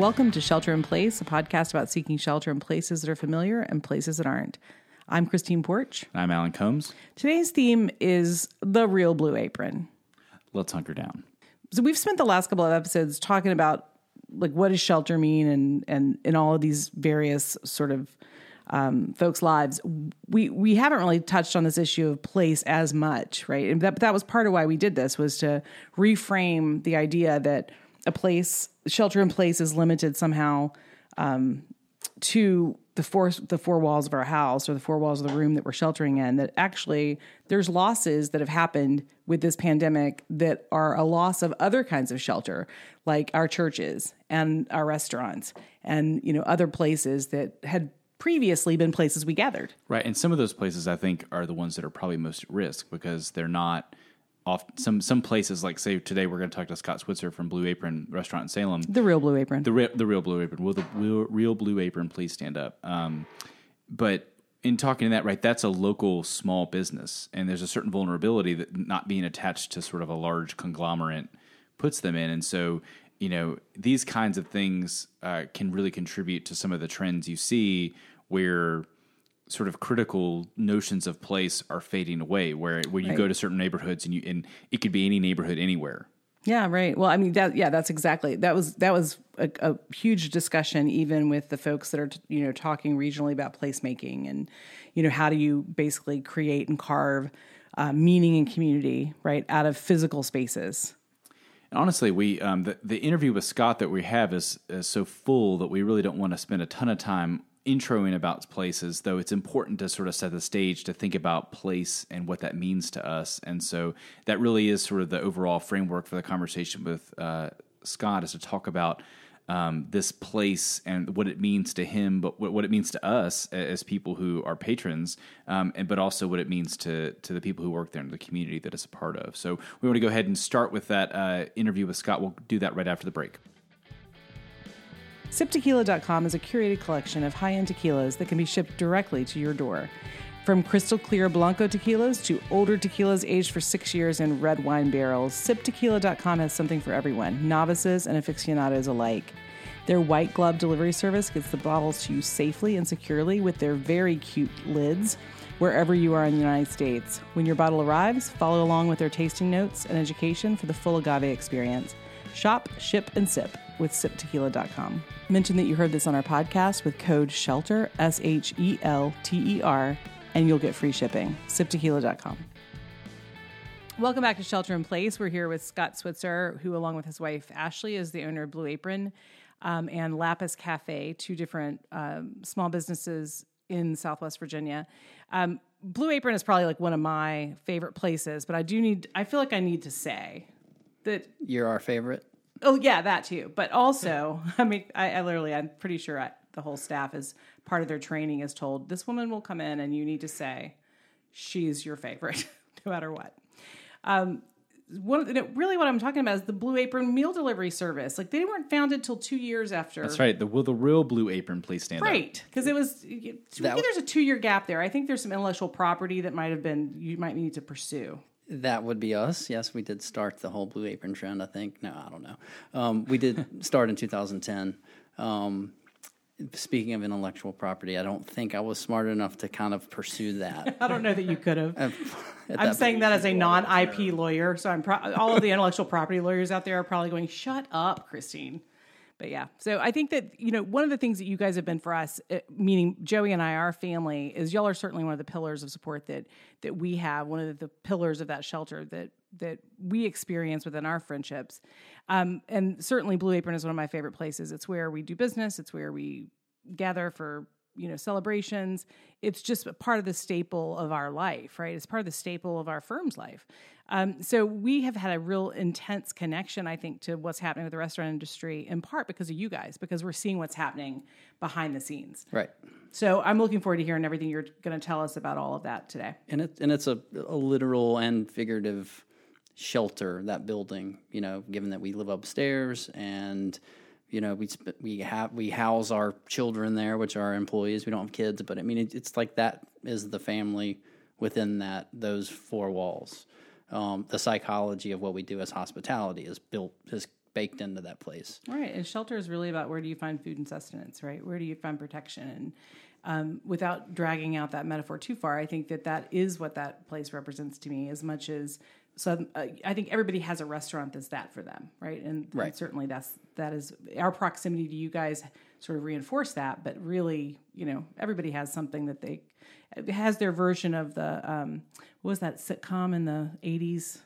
Welcome to Shelter in Place, a podcast about seeking shelter in places that are familiar and places that aren't. I'm Christine Porch. I'm Alan Combs. Today's theme is the real blue apron. Let's hunker down. So we've spent the last couple of episodes talking about like what does shelter mean and and in all of these various sort of um, folks' lives. We we haven't really touched on this issue of place as much, right? And that that was part of why we did this was to reframe the idea that a place shelter in place is limited somehow um, to the four the four walls of our house or the four walls of the room that we're sheltering in that actually there's losses that have happened with this pandemic that are a loss of other kinds of shelter like our churches and our restaurants and you know other places that had previously been places we gathered Right. And some of those places I think are the ones that are probably most at risk because they're not off some some places like say today we're going to talk to Scott Switzer from Blue Apron Restaurant in Salem. the real blue apron The real, the real Blue Apron. Will the real, real Blue Apron please stand up? Um, but in talking to that, right, that's a local small business, and there's a certain vulnerability that not being attached to sort of a large conglomerate puts them in, and so you know these kinds of things uh, can really contribute to some of the trends you see where sort of critical notions of place are fading away where where you Right. go to certain neighborhoods and you and it could be any neighborhood anywhere Yeah, right. Well, I mean, that yeah, that's exactly that was that was a, a huge discussion even with the folks that are you know talking regionally about placemaking and you know how do you basically create and carve uh, meaning and community right out of physical spaces. And honestly, we um, the, the interview with Scott that we have is, is so full that we really don't want to spend a ton of time introing about places. Though it's important to sort of set the stage to think about place and what that means to us. And so that really is sort of the overall framework for the conversation with uh, Scott is to talk about. Um, this place and what it means to him, but what, it means to us as people who are patrons, um, and but also what it means to to the people who work there and the community that it's a part of. So we want to go ahead and start with that uh, interview with Scott. We'll do that right after the break. SipTequila.com is a curated collection of high end tequilas that can be shipped directly to your door. From crystal clear Blanco tequilas to older tequilas aged for six years in red wine barrels, SipTequila.com has something for everyone, novices and aficionados alike. Their white glove delivery service gets the bottles to you safely and securely with their very cute lids wherever you are in the United States. When your bottle arrives, follow along with their tasting notes and education for the full agave experience. Shop, ship, and sip with siptequila.com. Mention that you heard this on our podcast with code SHELTER, S H E L T E R, and you'll get free shipping. Siptequila.com. Welcome back to Shelter in Place. We're here with Scott Switzer, who, along with his wife Ashley, is the owner of Blue Apron um, and Lapis Cafe, two different um, small businesses in Southwest Virginia. Um, Blue Apron is probably like one of my favorite places, but I do need, I feel like I need to say that You're our favorite. Oh yeah, that too. But also, I mean, I, I literally, I'm pretty sure I, the whole staff is part of their training is told this woman will come in and you need to say she's your favorite, no matter what. Um, one of the, really what I'm talking about is the Blue Apron meal delivery service. Like they weren't founded till two years after. That's right. The will the real Blue Apron please stand up? Right, because it was. I think there's a two year gap there. I think there's some intellectual property that might have been you might need to pursue. That would be us. Yes, we did start the whole blue apron trend. I think. No, I don't know. Um, we did start in 2010. Um, speaking of intellectual property, I don't think I was smart enough to kind of pursue that. I don't know that you could have. I'm that saying that as a non-IP lawyer, so I'm pro- all of the intellectual property lawyers out there are probably going, "Shut up, Christine." But yeah, so I think that you know one of the things that you guys have been for us, uh, meaning Joey and I, our family, is y'all are certainly one of the pillars of support that that we have. One of the pillars of that shelter that that we experience within our friendships, um, and certainly Blue Apron is one of my favorite places. It's where we do business. It's where we gather for you know celebrations it's just part of the staple of our life right it's part of the staple of our firm's life um, so we have had a real intense connection i think to what's happening with the restaurant industry in part because of you guys because we're seeing what's happening behind the scenes. Right. so i'm looking forward to hearing everything you're going to tell us about all of that today. And it and it's a, a literal and figurative shelter that building you know given that we live upstairs and you know we we have we house our children there which are our employees. We don't have kids but i mean it, it's like that is the family within that those four walls um, the psychology of what we do as hospitality is built is baked into that place. Right. And shelter is really about where do you find food and sustenance, right? Where do you find protection? And um, without dragging out that metaphor too far, I think that that is what that place represents to me as much as. So uh, I think everybody has a restaurant that's that for them, right? And, and certainly that's that is our proximity to you guys sort of reinforce that. But really, you know, everybody has something that they has their version of the um, what was that sitcom in the eighties?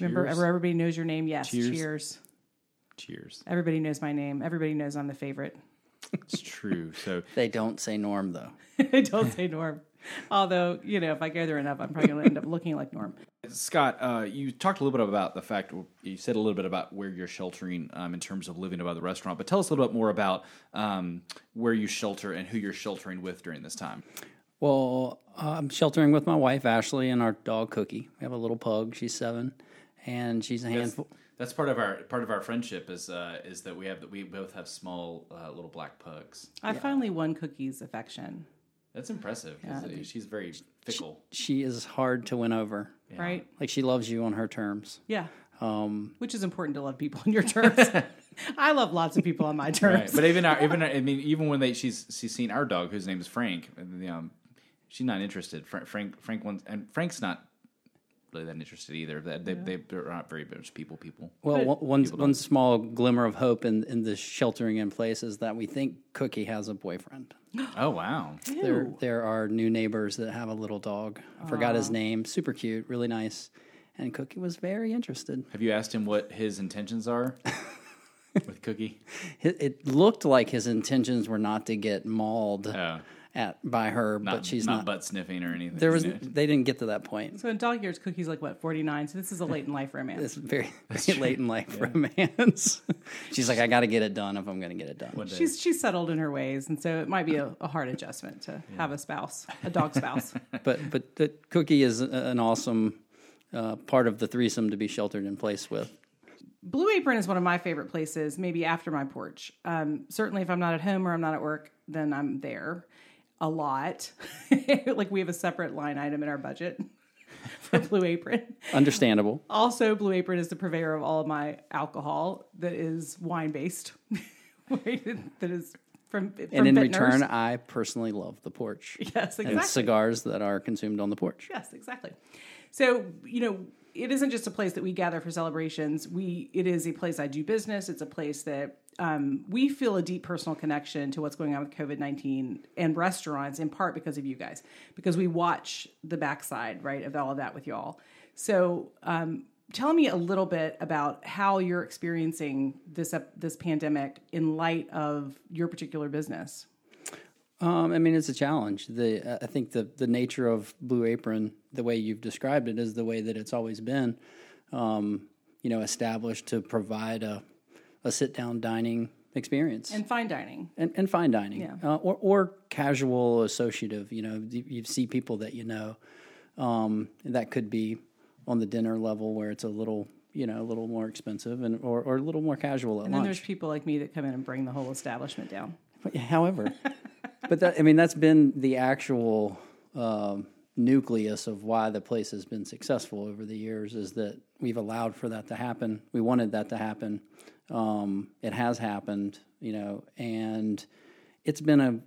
Remember, everybody knows your name. Yes, Cheers? cheers. Cheers. Everybody knows my name. Everybody knows I'm the favorite. It's true. So They don't say Norm though. they don't say Norm. Although, you know, if I go there enough, I'm probably going to end up looking like Norm. Scott, uh, you talked a little bit about the fact you said a little bit about where you're sheltering um, in terms of living above the restaurant, but tell us a little bit more about um, where you shelter and who you're sheltering with during this time. Well, I'm sheltering with my wife Ashley and our dog Cookie. We have a little pug. She's seven, and she's a handful. That's part of our part of our friendship is uh, is that we have we both have small uh, little black pugs. I finally won Cookie's affection, That's impressive. uh, she's very fickle. She is hard to win over. right? Like she loves you on her terms. Yeah. Um, Which is important to love people on your terms. I love lots of people on my terms. Right. But even our, even our- I mean even when they she's she's seen our dog whose name is Frank, and, you know, she's not interested. Frank Frank, Frank wants, and Frank's not really that interested either. They, they, they they're not very much people people. well, one, one, one small glimmer of hope in, in the sheltering in place is that we think Cookie has a boyfriend. Oh wow. There, there are new neighbors that have a little dog. I forgot his name. Super cute, really nice. And Cookie was very interested. Have you asked him what his intentions are with Cookie? It, it looked like his intentions were not to get mauled Oh, at by her, not, but she's not, not. butt sniffing or anything. There was you know? they didn't get to that point. So in dog years, Cookie's like, what, 49? So this is a late in life romance. It's very, very late in life romance. she's like, I got to get it done if I'm going to get it done. One day. She's she's settled in her ways, and so it might be a, a hard adjustment to have a spouse, a dog spouse. But but the Cookie is a- an awesome uh, part of the threesome to be sheltered in place with. Blue Apron is one of my favorite places, maybe after my porch. Um, certainly, if I'm not at home or I'm not at work, then I'm there a lot. like we have a separate line item in our budget for Blue Apron. Understandable. Also, Blue Apron is the purveyor of all of my alcohol that is wine based, that is from, from And in vintners. return, I personally love the porch yes, and exactly. cigars that are consumed on the porch. Yes, exactly. So, you know, it isn't just a place that we gather for celebrations. We it is a place I do business. It's a place that um, we feel a deep personal connection to what's going on with COVID nineteen and restaurants, in part because of you guys, because we watch the backside right of all of that with y'all. So, um, tell me a little bit about how you're experiencing this ep- this pandemic in light of your particular business. Um, I mean, it's a challenge. The I think the the nature of Blue Apron, the way you've described it, is the way that it's always been. Um, you know, established to provide a a sit down dining experience And fine dining. and, and fine dining, Yeah. uh, or or casual associative. You know, you, you see people that you know. Um, that could be on the dinner level where it's a little, you know, a little more expensive, and or, or a little more casual at And then lunch. there's people like me that come in and bring the whole establishment down. However, but that, I mean, that's been the actual um, nucleus of why the place has been successful over the years is that we've allowed for that to happen. We wanted that to happen. Um, it has happened, you know, and it's been a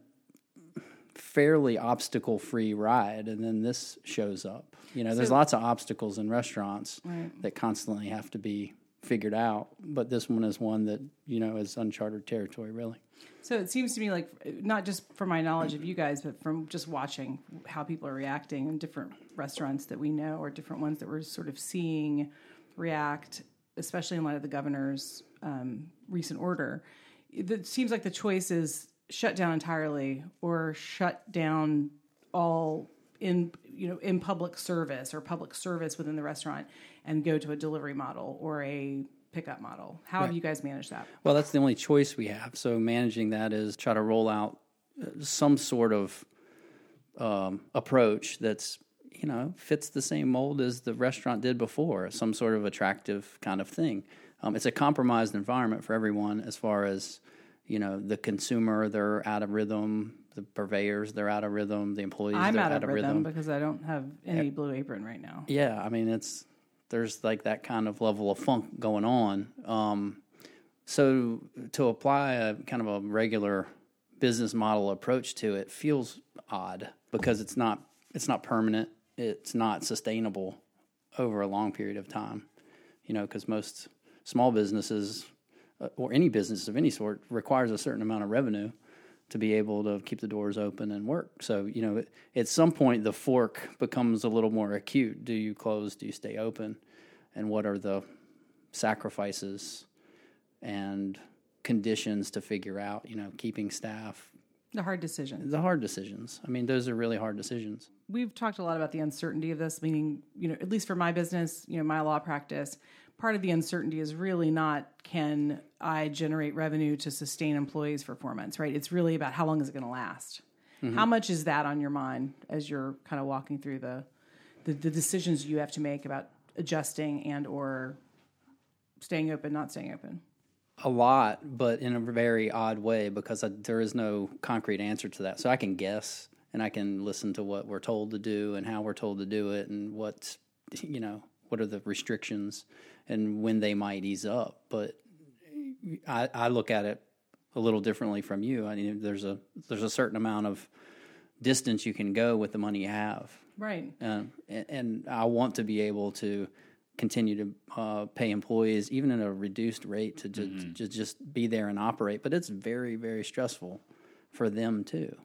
fairly obstacle free ride. And then this shows up. You know, there's lots of obstacles in restaurants Right. that constantly have to be figured out. But this one is one that, you know, is uncharted territory, really. So it seems to me like not just from my knowledge of you guys, but from just watching how people are reacting in different restaurants that we know or different ones that we're sort of seeing react, especially in light of the governor's um, recent order. It seems like the choice is shut down entirely or shut down all in you know in public service or public service within the restaurant and go to a delivery model or a pickup model. How have you guys managed that? Well, that's the only choice we have. So managing that is try to roll out uh, some sort of um, approach that's you know fits the same mold as the restaurant did before, some sort of attractive kind of thing. Um, it's a compromised environment for everyone as far as you know the consumer they're out of rhythm, the purveyors they're out of rhythm, the employees I'm they're out of rhythm, because I don't have any blue apron right now. yeah, I mean it's there's like that kind of level of funk going on. Um, So to apply a kind of a regular business model approach to it feels odd because it's not it's not permanent. It's not sustainable over a long period of time. You know, because most small businesses uh, or any business of any sort requires a certain amount of revenue to be able to keep the doors open and work. So, you know, at some point the fork becomes a little more acute. Do you close? Do you stay open? And what are the sacrifices and conditions to figure out, you know, keeping staff, The hard decisions. the hard decisions. I mean, those are really hard decisions. We've talked a lot about the uncertainty of this, meaning, you know, at least for my business, you know, my law practice, part of the uncertainty is really not can I generate revenue to sustain employees for four months, right? It's really about how long is it going to last. Mm-hmm. How much is that on your mind as you're kind of walking through the, the the decisions you have to make about adjusting and or staying open, not staying open? A lot, but in a very odd way because I, there is no concrete answer to that. So I can guess and I can listen to what we're told to do and how we're told to do it and what's, you know, what are the restrictions and when they might ease up. But I, I look at it a little differently from you. I mean, there's a there's a certain amount of distance you can go with the money you have. Right. Um, and, and I want to be able to continue to uh, pay employees, even at a reduced rate, to, ju- to just be there and operate. But it's very, very stressful for them too.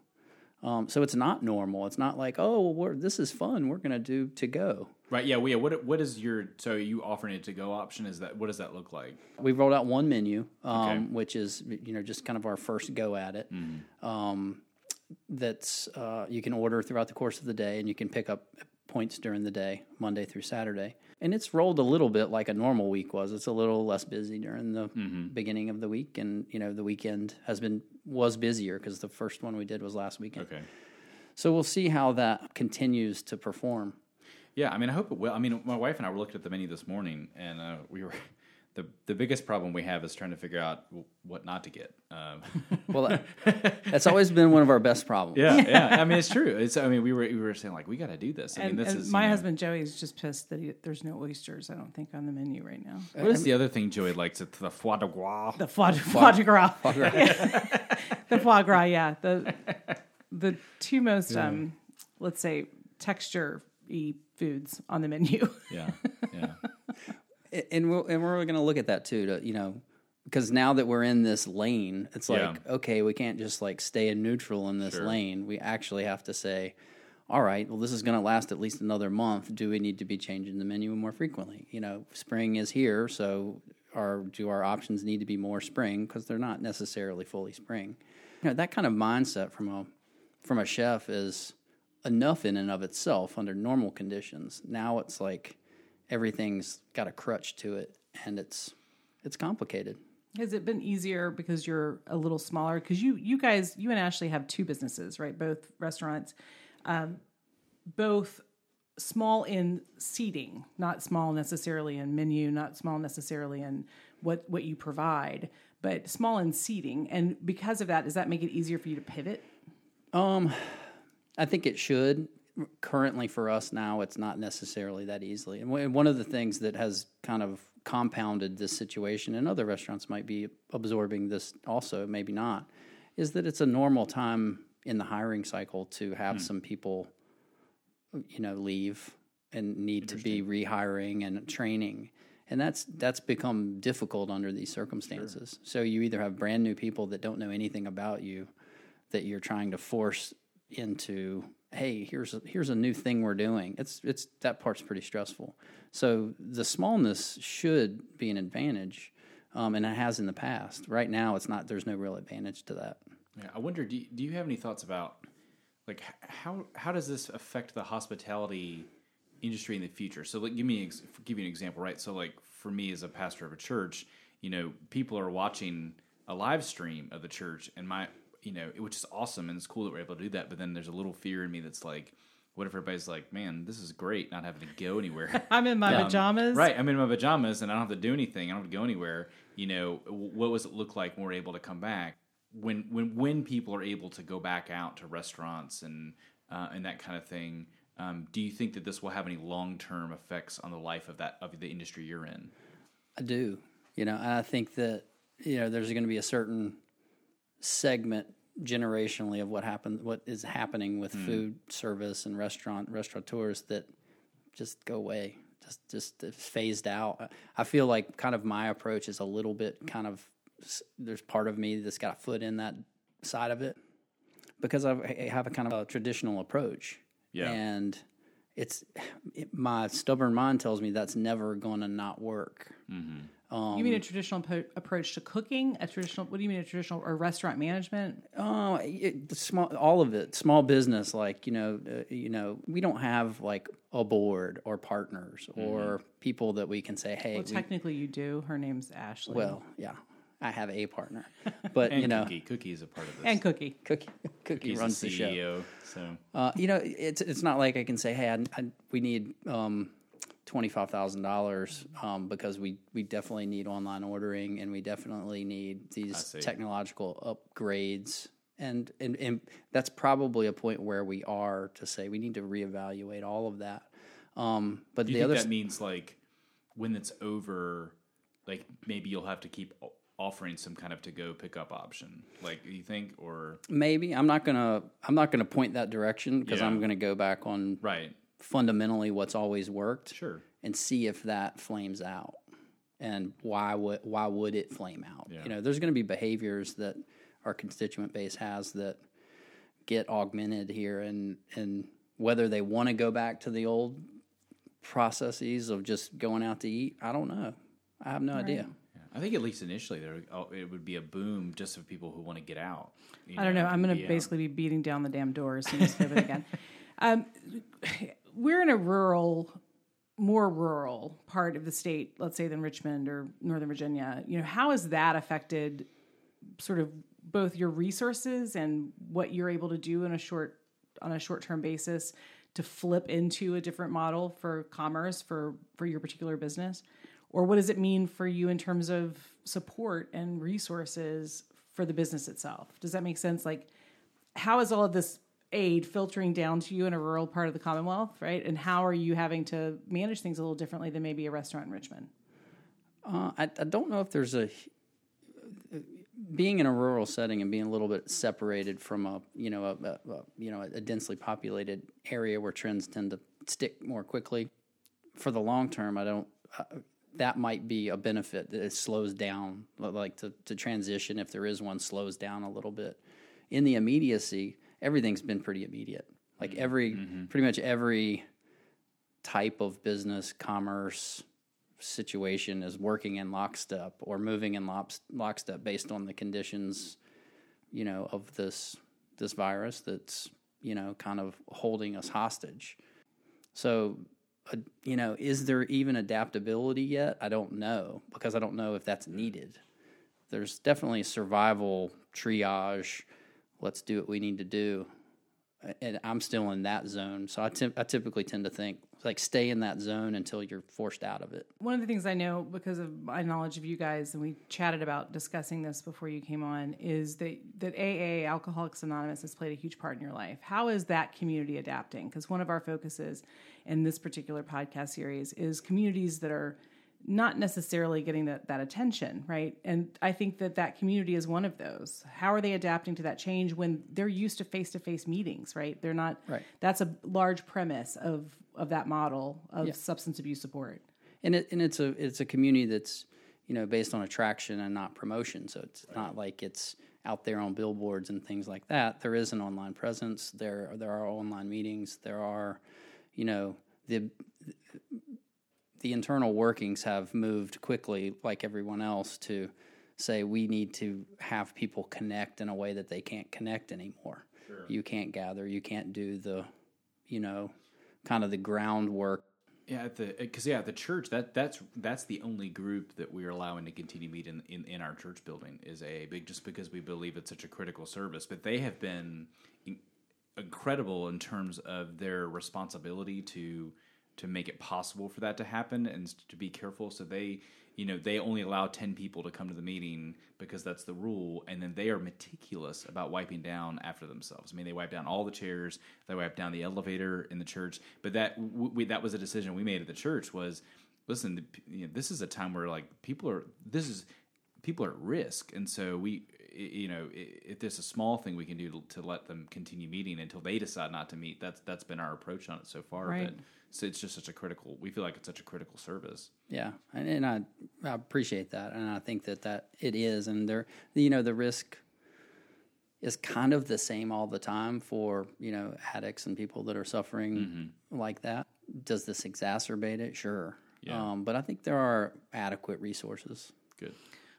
Um, so it's not normal. It's not like, oh, well, we're, this is fun. We're going to do to go. Right. Yeah. Well, yeah. What What is your so you offering a to go option? Is that what does that look like? We've rolled out one menu, um, Okay. which is you know just kind of our first go at it. Um, that's uh, you can order throughout the course of the day, and you can pick up points during the day, Monday through Saturday. And it's rolled a little bit like a normal week was. It's a little less busy during the beginning of the week, and you know the weekend has been was busier because the first one we did was last weekend. Okay. So we'll see how that continues to perform. Yeah, I mean, I hope it will. I mean, my wife and I were looking at the menu this morning, and uh, we were the the biggest problem we have is trying to figure out what not to get. Um, Well, that, that's always been one of our best problems. yeah, yeah. I mean, it's true. It's. I mean, we were we were saying like we got to do this. I And, mean, this and is my you know- husband Joey is just pissed that he, there's no oysters. I don't think on the menu right now. What is the other thing Joey likes? It's the foie de gras. The foie, foie de gras. the foie gras, yeah. The the two most um, let's say texture y foods on the menu. Yeah, yeah. And we're, and we're going to look at that too to you know because now that we're in this lane it's like Yeah. okay we can't just like stay in neutral in this Sure. lane. We actually have to say all right well this is going to last at least another month. Do we need to be changing the menu more frequently? You know spring is here so our do our options need to be more spring because they're not necessarily fully spring. You know that kind of mindset from a from a chef is enough in and of itself under normal conditions. Now it's like everything's got a crutch to it and it's it's complicated Has it been easier because you're a little smaller? Because you you guys you and Ashley have two businesses, right? Both restaurants, um, both small in seating, not small necessarily in menu, not small necessarily in what what you provide, but small in seating. And because of that, does that make it easier for you to pivot? um i think it should currently for us now it's not necessarily that easily. And one- one of the things that has kind of compounded this situation and other restaurants might be absorbing this also maybe not is that it's a normal time in the hiring cycle to have hmm. some people you know leave and need to be rehiring and training. And that's that's become difficult under these circumstances. So you either have brand new people that don't know anything about you that you're trying to force into hey here's a, here's a new thing we're doing it's it's that part's pretty stressful so the smallness should be an advantage um, and it has in the past right now it's not there's no real advantage to that Yeah, I wonder. Do you, do you have any thoughts about like how how does this affect the hospitality industry in the future? So, like, give me give you an example, right? So, like, for me as a pastor of a church, you know, people are watching a live stream of the church, and my you know, which is awesome, and it's cool that we're able to do that. But then there's a little fear in me that's like, what if everybody's like, man, this is great, not having to go anywhere. I'm in my Um, pajamas. Right. I'm in my pajamas and I don't have to do anything. I don't have to go anywhere. You know, what does it look like when we're able to come back? When when when people are able to go back out to restaurants and uh, and that kind of thing, um, do you think that this will have any long term effects on the life of that of the industry you're in? I do. You know, I think that you know, there's going to be a certain segment generationally of what happened, what is happening with hmm. food service and restaurant restaurateurs that just go away, just just phased out. I feel like kind of my approach is a little bit kind of there's part of me that's got a foot in that side of it because I've, I have a kind of a traditional approach. Yeah. And it's it, my stubborn mind tells me that's never going to not work. Mm-hmm. You mean a traditional po- approach to cooking? A traditional? What do you mean a traditional or restaurant management? Oh, it, the small, all of it, small business. Like you know, uh, you know, we don't have like a board or partners or people that we can say, hey, Well, we- technically, you do. Her name's Ashley. well, yeah, I have a partner, but And you know, Cookie. Cookie is a part of this. and Cookie. Cookie, Cookie He's runs the the show. So Uh, you know, it's it's not like I can say, hey, I, I, we need um, twenty five thousand dollars um, because we we definitely need online ordering and we definitely need these technological upgrades. And, and and that's probably a point where we are to say we need to reevaluate all of that. Um, but the think other that means like when it's over, like maybe you'll have to keep offering some kind of to go pickup option. Like you think, or maybe I'm not gonna I'm not gonna point that direction because Yeah. I'm gonna go back on right? Fundamentally what's always worked. Sure. and see if that flames out and why would why would it flame out Yeah. you know there's going to be behaviors that our constituent base has that get augmented here and and whether they want to go back to the old processes of just going out to eat i don't know i have no idea I think at least initially there, oh, it would be a boom just for people who want to get out. you I don't know. I'm going be to out. basically be beating down the damn doors and just it again. Um, we're in a rural, more rural part of the state, let's say, than Richmond or Northern Virginia. You know, how has that affected sort of both your resources and what you're able to do in a short on a short term basis to flip into a different model for commerce for for your particular business? Or what does it mean for you in terms of support and resources for the business itself? Does that make sense? Like, how is all of this aid filtering down to you in a rural part of the Commonwealth, right? And how are you having to manage things a little differently than maybe a restaurant in Richmond? Uh, I, I don't know if there's a being in a rural setting and being a little bit separated from a you know a, a, a you know a densely populated area where trends tend to stick more quickly. For the long term, I don't. Uh, that might be a benefit that it slows down, like to, to transition if there is one slows down a little bit. In the immediacy, everything's been pretty immediate. Like every pretty much every type of business, commerce, situation is working in lockstep or moving in lock, lockstep based on the conditions, you know, of this this virus that's you know kind of holding us hostage. So, uh, you know, is there even adaptability yet? I don't know because I don't know if that's needed. There's definitely survival triage. Let's do what we need to do. And I'm still in that zone. So I, I typically tend to think like stay in that zone until you're forced out of it. One of the things I know because of my knowledge of you guys, and we chatted about discussing this before you came on, is that that AA Alcoholics Anonymous has played a huge part in your life. How is that community adapting? Because one of our focuses in this particular podcast series is communities that are not necessarily getting that, that attention, right? And I think that that community is one of those. How are they adapting to that change when they're used to face to face meetings, right? They're not. Right. That's a large premise of of that model of substance abuse support. and it and it's a it's a community that's you know based on attraction and not promotion. So it's not like it's out there on billboards and things like that. There is an online presence. There there are online meetings. There are, you know, the the internal workings have moved quickly, like everyone else, to say we need to have people connect in a way that they can't connect anymore. You can't gather. You can't do the, you know, kind of the groundwork Yeah, at the because yeah, at the church that that's that's the only group that we are allowing to continue meet in, in in our church building is a big just because we believe it's such a critical service. But they have been incredible in terms of their responsibility to to make it possible for that to happen and to be careful. So they you know they only allow 10 people to come to the meeting because that's the rule and then they are meticulous about wiping down after themselves i mean they wipe down all the chairs they wipe down the elevator in the church but that we, that was a decision we made at the church was listen the, you know, this is a time where like people are this is people are at risk, and so we, you know, if there's a small thing we can do to, to let them continue meeting until they decide not to meet, that's that's been our approach on it so far. Right. But so it's just such a critical. We feel like it's such a critical service. Yeah, and, and I, I appreciate that, and I think that that it is, and there, you know, the risk is kind of the same all the time for you know addicts and people that are suffering like that. Does this exacerbate it? Sure, Yeah. um, but I think there are adequate resources. Good.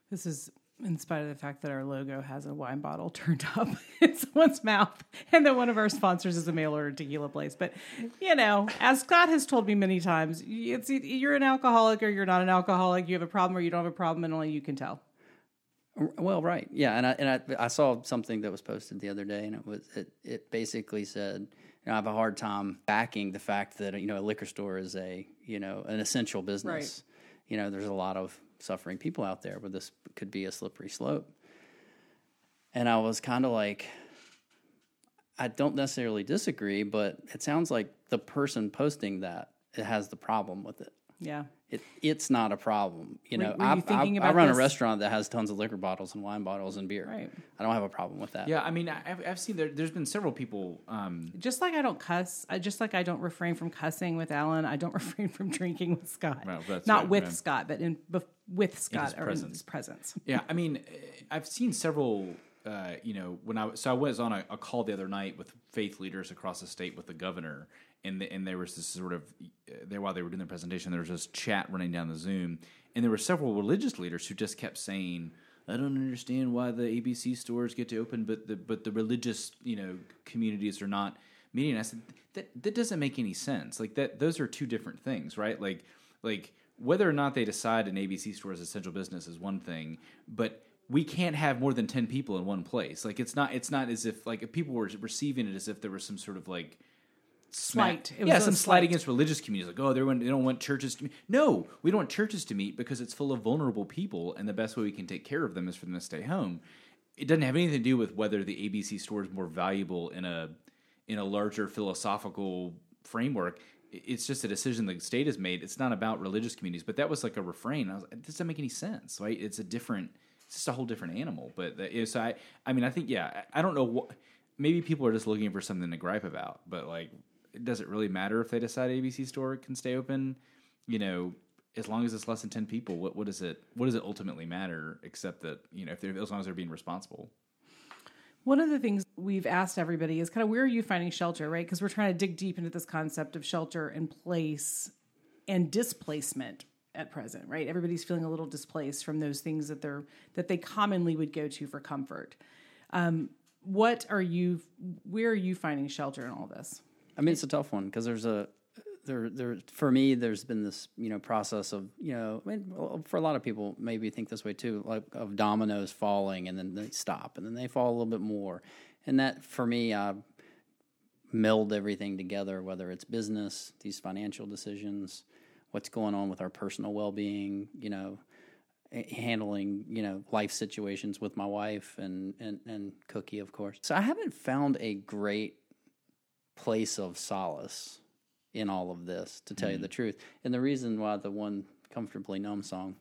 This is in spite of the fact that our logo has a wine bottle turned up in someone's mouth and that one of our sponsors is a mail order tequila place. But, you know, as Scott has told me many times, it's you're an alcoholic or you're not an alcoholic. You have a problem or you don't have a problem, and only you can tell. Well, right, yeah, and I and I, I saw something that was posted the other day, and it was it, it basically said, you know, I have a hard time backing the fact that you know a liquor store is a you know an essential business. You know, there's a lot of suffering people out there, where this could be a slippery slope. And I was kind of like, I don't necessarily disagree, but it sounds like the person posting that it has the problem with it. Yeah. It, it's not a problem. You know, were you I, thinking I, I run this? a restaurant that has tons of liquor bottles and wine bottles and beer. Right. I don't have a problem with that. Yeah, I mean, I- I've, I've seen there. There's been several people. Um, Just like I don't cuss, I just like I don't refrain from cussing with Alan. I don't refrain from drinking with Scott. Well, that's Not right, with yeah. Scott, but in bef- with Scott or in presence. his presence. Yeah, I mean, I've seen several. Uh, you know, when I so I was on a, a call the other night with faith leaders across the state with the governor, and the, and there was this sort of there while they were doing their presentation, there was this chat running down the Zoom, and there were several religious leaders who just kept saying. I don't understand why the ABC stores get to open, but the but the religious you know communities are not meeting. I said that that doesn't make any sense. Like that, those are two different things, right? Like like whether or not they decide an ABC store is essential business is one thing, but we can't have more than 10 people in one place. Like it's not it's not as if like if people were receiving it as if there was some sort of like Slight. It was yeah, some slight. against religious communities. Like, oh, they don't, they don't want churches to meet. No, we don't want churches to meet because it's full of vulnerable people, and the best way we can take care of them is for them to stay home. It doesn't have anything to do with whether the ABC store is more valuable in a in a larger philosophical framework. It's just a decision the state has made. It's not about religious communities, but that was like a refrain. I was, it doesn't make any sense, right? It's a different, it's just a whole different animal. But that is, I, I mean, I think, yeah, I I don't know what. Maybe people are just looking for something to gripe about, but like does it really matter if they decide ABC store can stay open? You know, as long as it's less than ten people, what what does it what does it ultimately matter? Except that you know, if they're as long as they're being responsible. One of the things we've asked everybody is kind of where are you finding shelter, right? Because we're trying to dig deep into this concept of shelter and place and displacement at present, right? Everybody's feeling a little displaced from those things that they're that they commonly would go to for comfort. Um, what are you? Where are you finding shelter in all this? I mean, it's a tough one because there's a there there for me. There's been this you know process of you know I mean, for a lot of people maybe think this way too, like of dominoes falling and then they stop and then they fall a little bit more, and that for me I meld everything together, whether it's business, these financial decisions, what's going on with our personal well being, you know. Handling, you know, life situations with my wife and, and, and Cookie, of course. So I haven't found a great place of solace in all of this, to tell you the truth. And the reason why the one Comfortably Numb song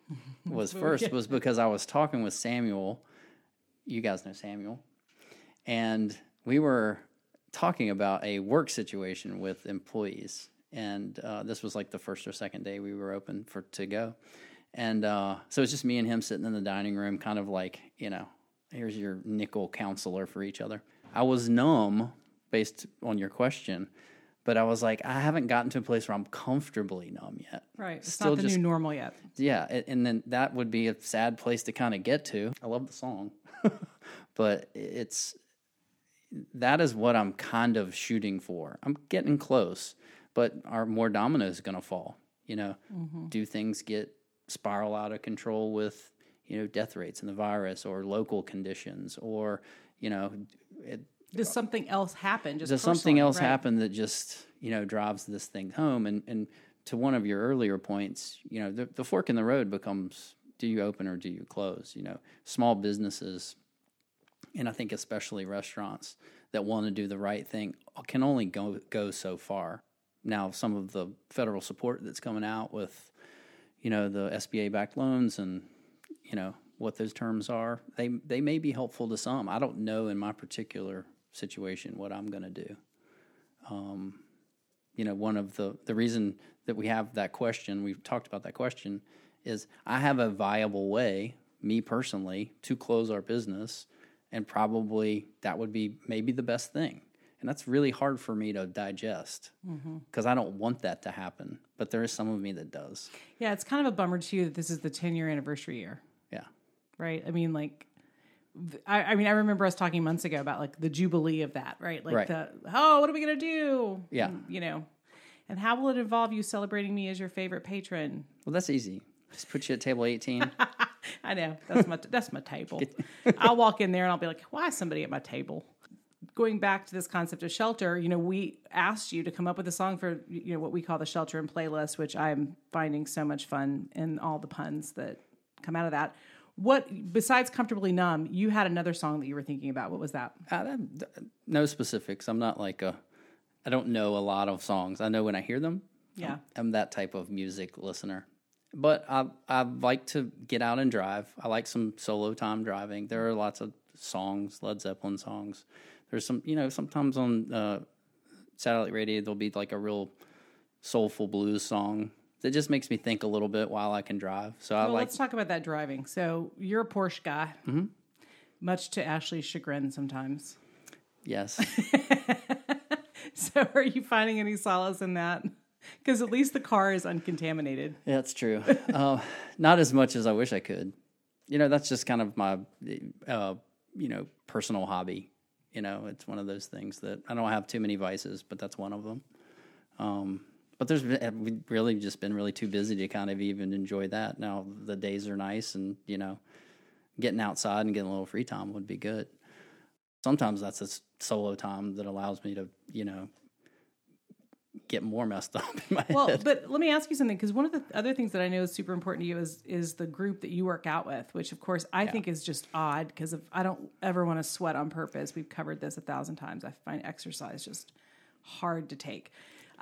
was first was because I was talking with Samuel. You guys know Samuel. And we were talking about a work situation with employees. And uh, this was like the first or second day we were open for to go. And uh, so it's just me and him sitting in the dining room, kind of like, you know, here's your nickel counselor for each other. I was numb based on your question, but I was like, I haven't gotten to a place where I'm comfortably numb yet. Right, it's Still not the just- new normal yet. Yeah, and then that would be a sad place to kind of get to. I love the song, but it's that is what I'm kind of shooting for. I'm getting close, but are more dominoes going to fall? You know, mm-hmm. do things get spiral out of control with you know death rates and the virus or local conditions or you know it, Does something else happen? Just does something else right? happen that just you know drives this thing home and and to one of your earlier points you know the, the fork in the road becomes do you open or do you close you know small businesses and i think especially restaurants that want to do the right thing can only go go so far now some of the federal support that's coming out with you know the sba backed loans and you know what those terms are. They they may be helpful to some. I don't know in my particular situation what I'm going to do. Um, you know, one of the the reason that we have that question, we've talked about that question, is I have a viable way, me personally, to close our business, and probably that would be maybe the best thing. And that's really hard for me to digest because I don't want that to happen. But there is some of me that does. Yeah, it's kind of a bummer too that this is the 10 year anniversary year, Yeah. right? I mean, like, I, I mean, I remember us talking months ago about like the jubilee of that, right? Like Right. the oh, what are we gonna do? Yeah. And, you know, and how will it involve you celebrating me as your favorite patron? Well, that's easy. Just put you at table 18. I know that's my that's my table. I'll walk in there and I'll be like, why is somebody at my table? Going back to this concept of shelter, you know, we asked you to come up with a song for you know what we call the shelter and playlist, which I'm finding so much fun in all the puns that come out of that. What besides comfortably numb, you had another song that you were thinking about. What was that? Uh, no specifics. I'm not like a, I don't know a lot of songs. I know when I hear them. Yeah. I'm that type of music listener. But I I like to get out and drive. I like some solo time driving. There are lots of songs, Led Zeppelin songs. There's some, you know, sometimes on uh, satellite radio there'll be like a real soulful blues song that just makes me think a little bit while I can drive. So I like let's talk about that driving. So you're a Porsche guy, much to Ashley's chagrin sometimes. yes. So are you finding any solace in that? Because at least the car is uncontaminated. Yeah, that's true. uh, not as much as I wish I could. You know, that's just kind of my, uh, you know, personal hobby. You know, it's one of those things that I don't have too many vices, but that's one of them. Um, but there's been, we've really just been really too busy to kind of even enjoy that. Now the days are nice, and you know, getting outside and getting a little free time would be good. Sometimes that's a solo time that allows me to, you know, get more messed up in my Well, head. but let me ask you something because one of the other things that I know is super important to you is is the group that you work out with, which of course I think is just odd because I don't ever want to sweat on purpose. We've covered this a thousand times. I find exercise just hard to take.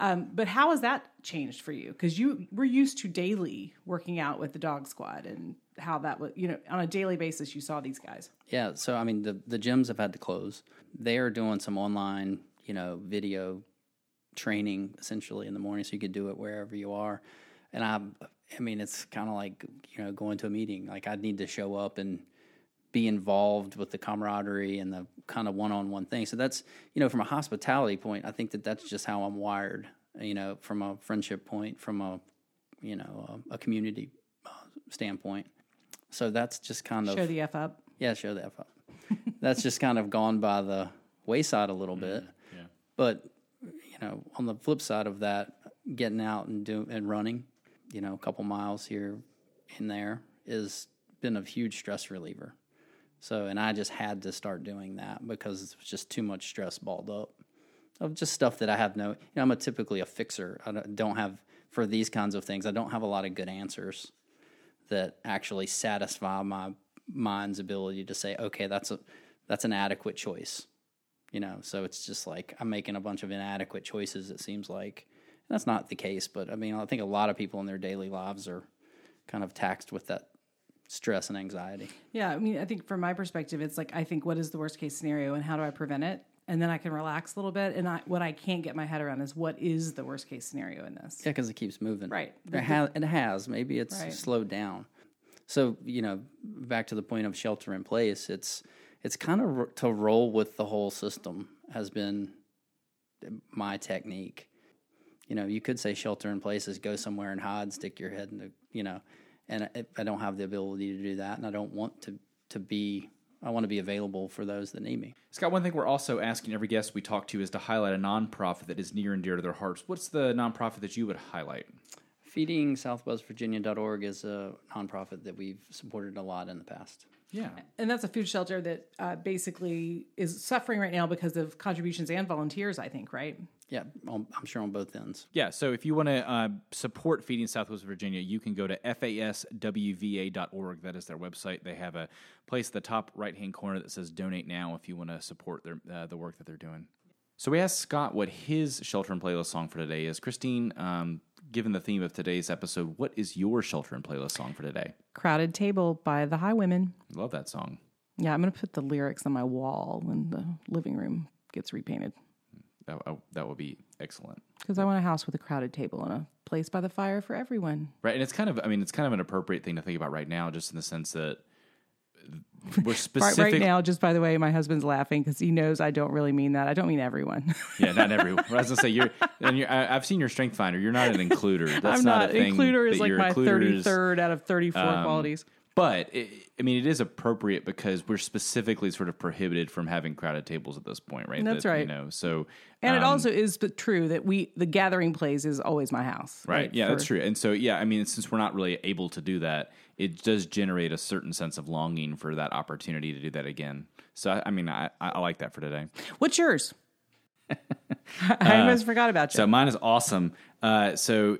Um, but how has that changed for you? Because you were used to daily working out with the dog squad and how that was, you know, on a daily basis, you saw these guys. Yeah, so I mean the the gyms have had to close. They are doing some online, you know, video training essentially in the morning, so you could do it wherever you are. And I, I mean, it's kind of like you know going to a meeting. Like I need to show up and be involved with the camaraderie and the kind of one-on-one thing. So that's you know from a hospitality point, I think that that's just how I'm wired. You know, from a friendship point, from a you know a, a community uh, standpoint. So that's just kind of Show the F up. yeah, show the F up. That's just kind of gone by the wayside a little bit. yeah. But you know, on the flip side of that, getting out and do and running, you know, a couple miles here and there is been a huge stress reliever. So, and I just had to start doing that because it was just too much stress balled up of just stuff that I have no. You know, I'm a typically a fixer. I don't- have for these kinds of things. I don't have a lot of good answers that actually satisfy my mind's ability to say, okay, that's a that's an adequate choice. You know, so it's just like I'm making a bunch of inadequate choices. It seems like and that's not the case, but I mean, I think a lot of people in their daily lives are kind of taxed with that stress and anxiety. Yeah, I mean, I think from my perspective, it's like I think what is the worst case scenario and how do I prevent it, and then I can relax a little bit. And I, what I can't get my head around is what is the worst case scenario in this. Yeah, because it keeps moving. Right. It has. It has. Maybe it's Right. slowed down. So you know, back to the point of shelter in place. It's it's kind of r- to roll with the whole system has been my technique. You know, you could say shelter in place is go somewhere and hide, stick your head in the, you know, and I, I don't have the ability to do that, and I don't want to to be. I want to be available for those that need me. Scott, one thing we're also asking every guest we talk to is to highlight a nonprofit that is near and dear to their hearts. What's the nonprofit that you would highlight? Feeding SouthwestVirginia.org is a nonprofit that we've supported a lot in the past. Yeah. And that's a food shelter that uh, basically is suffering right now because of contributions and volunteers. I think, right? Yeah, on, I'm sure on both ends. Yeah, so if you want to uh, support Feeding Southwest Virginia, you can go to faswva.org. That is their website. They have a place at the top right hand corner that says Donate Now if you want to support their, uh, the work that they're doing. So we asked Scott what his shelter and playlist song for today is. Christine, um, given the theme of today's episode, what is your shelter and playlist song for today? Crowded Table by the Highwomen. Love that song. Yeah, I'm going to put the lyrics on my wall when the living room gets repainted That, uh, that would be excellent. because I want a house with a crowded table and a place by the fire for everyone. Right, and it's kind of I mean it's kind of an appropriate thing to think about right now, just in the sense that we're specific. right now, just by the way, my husband's laughing because he knows I don't really mean that. I don't mean everyone. Yeah, not everyone. I was gonna say you're, and you're. I, I've seen your strength finder. You're not an includer. That's I'm not, not. a thing. Includer is like my 33rd out of 34 um, qualities. But it, I mean, it is appropriate because we're specifically sort of prohibited from having crowded tables at this point, right? That's That, right. You know, so And it um, also is true that we the gathering place is always my house. Right. Yeah, for- that's true. And so, yeah, I mean, since we're not really able to do that, it does generate a certain sense of longing for that opportunity to do that again. So, I, I mean, I, I like that for today. What's yours? I almost forgot about you. So mine is awesome. Uh, so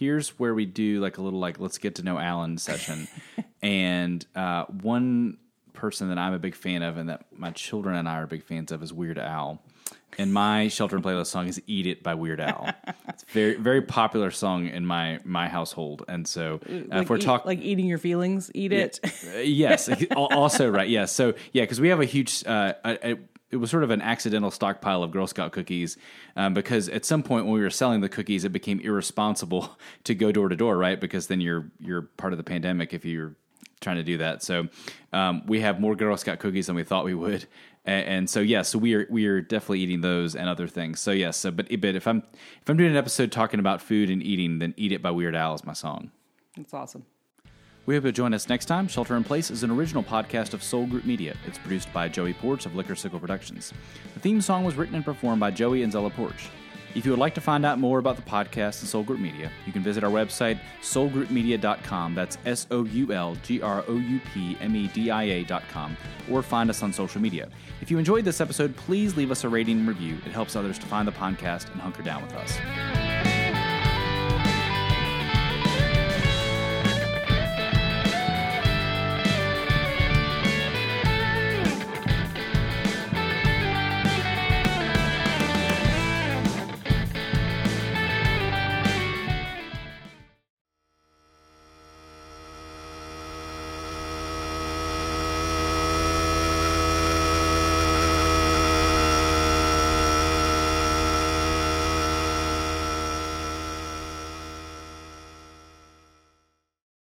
here's where we do like a little like let's get to know Alan session, and uh, one person that I'm a big fan of and that my children and I are big fans of is Weird Al. And my shelter and playlist song is "Eat It" by Weird Al. It's a very very popular song in my my household, and so uh, like, if we're talking like eating your feelings, eat it. Uh, yes, also right. Yes, so yeah, because we have a huge. Uh, a, a, it was sort of an accidental stockpile of Girl Scout cookies um, because at some point when we were selling the cookies, it became irresponsible to go door to door, right? Because then you're you're part of the pandemic if you're trying to do that. So um, we have more Girl Scout cookies than we thought we would, and, so yeah, so we are we are definitely eating those and other things. So yes, so but but if I'm if I'm doing an episode talking about food and eating, then "Eat It" by Weird Al is my song. That's awesome. We hope you'll join us next time. Shelter in Place is an original podcast of Soul Group Media. It's produced by Joey Porch of Liquor Sickle Productions. The theme song was written and performed by Joey and Zella Porch. If you would like to find out more about the podcast and Soul Group Media, you can visit our website, soulgroupmedia.com. That's S O U L G R O U P M E D I A.com, or find us on social media. If you enjoyed this episode, please leave us a rating and review. It helps others to find the podcast and hunker down with us.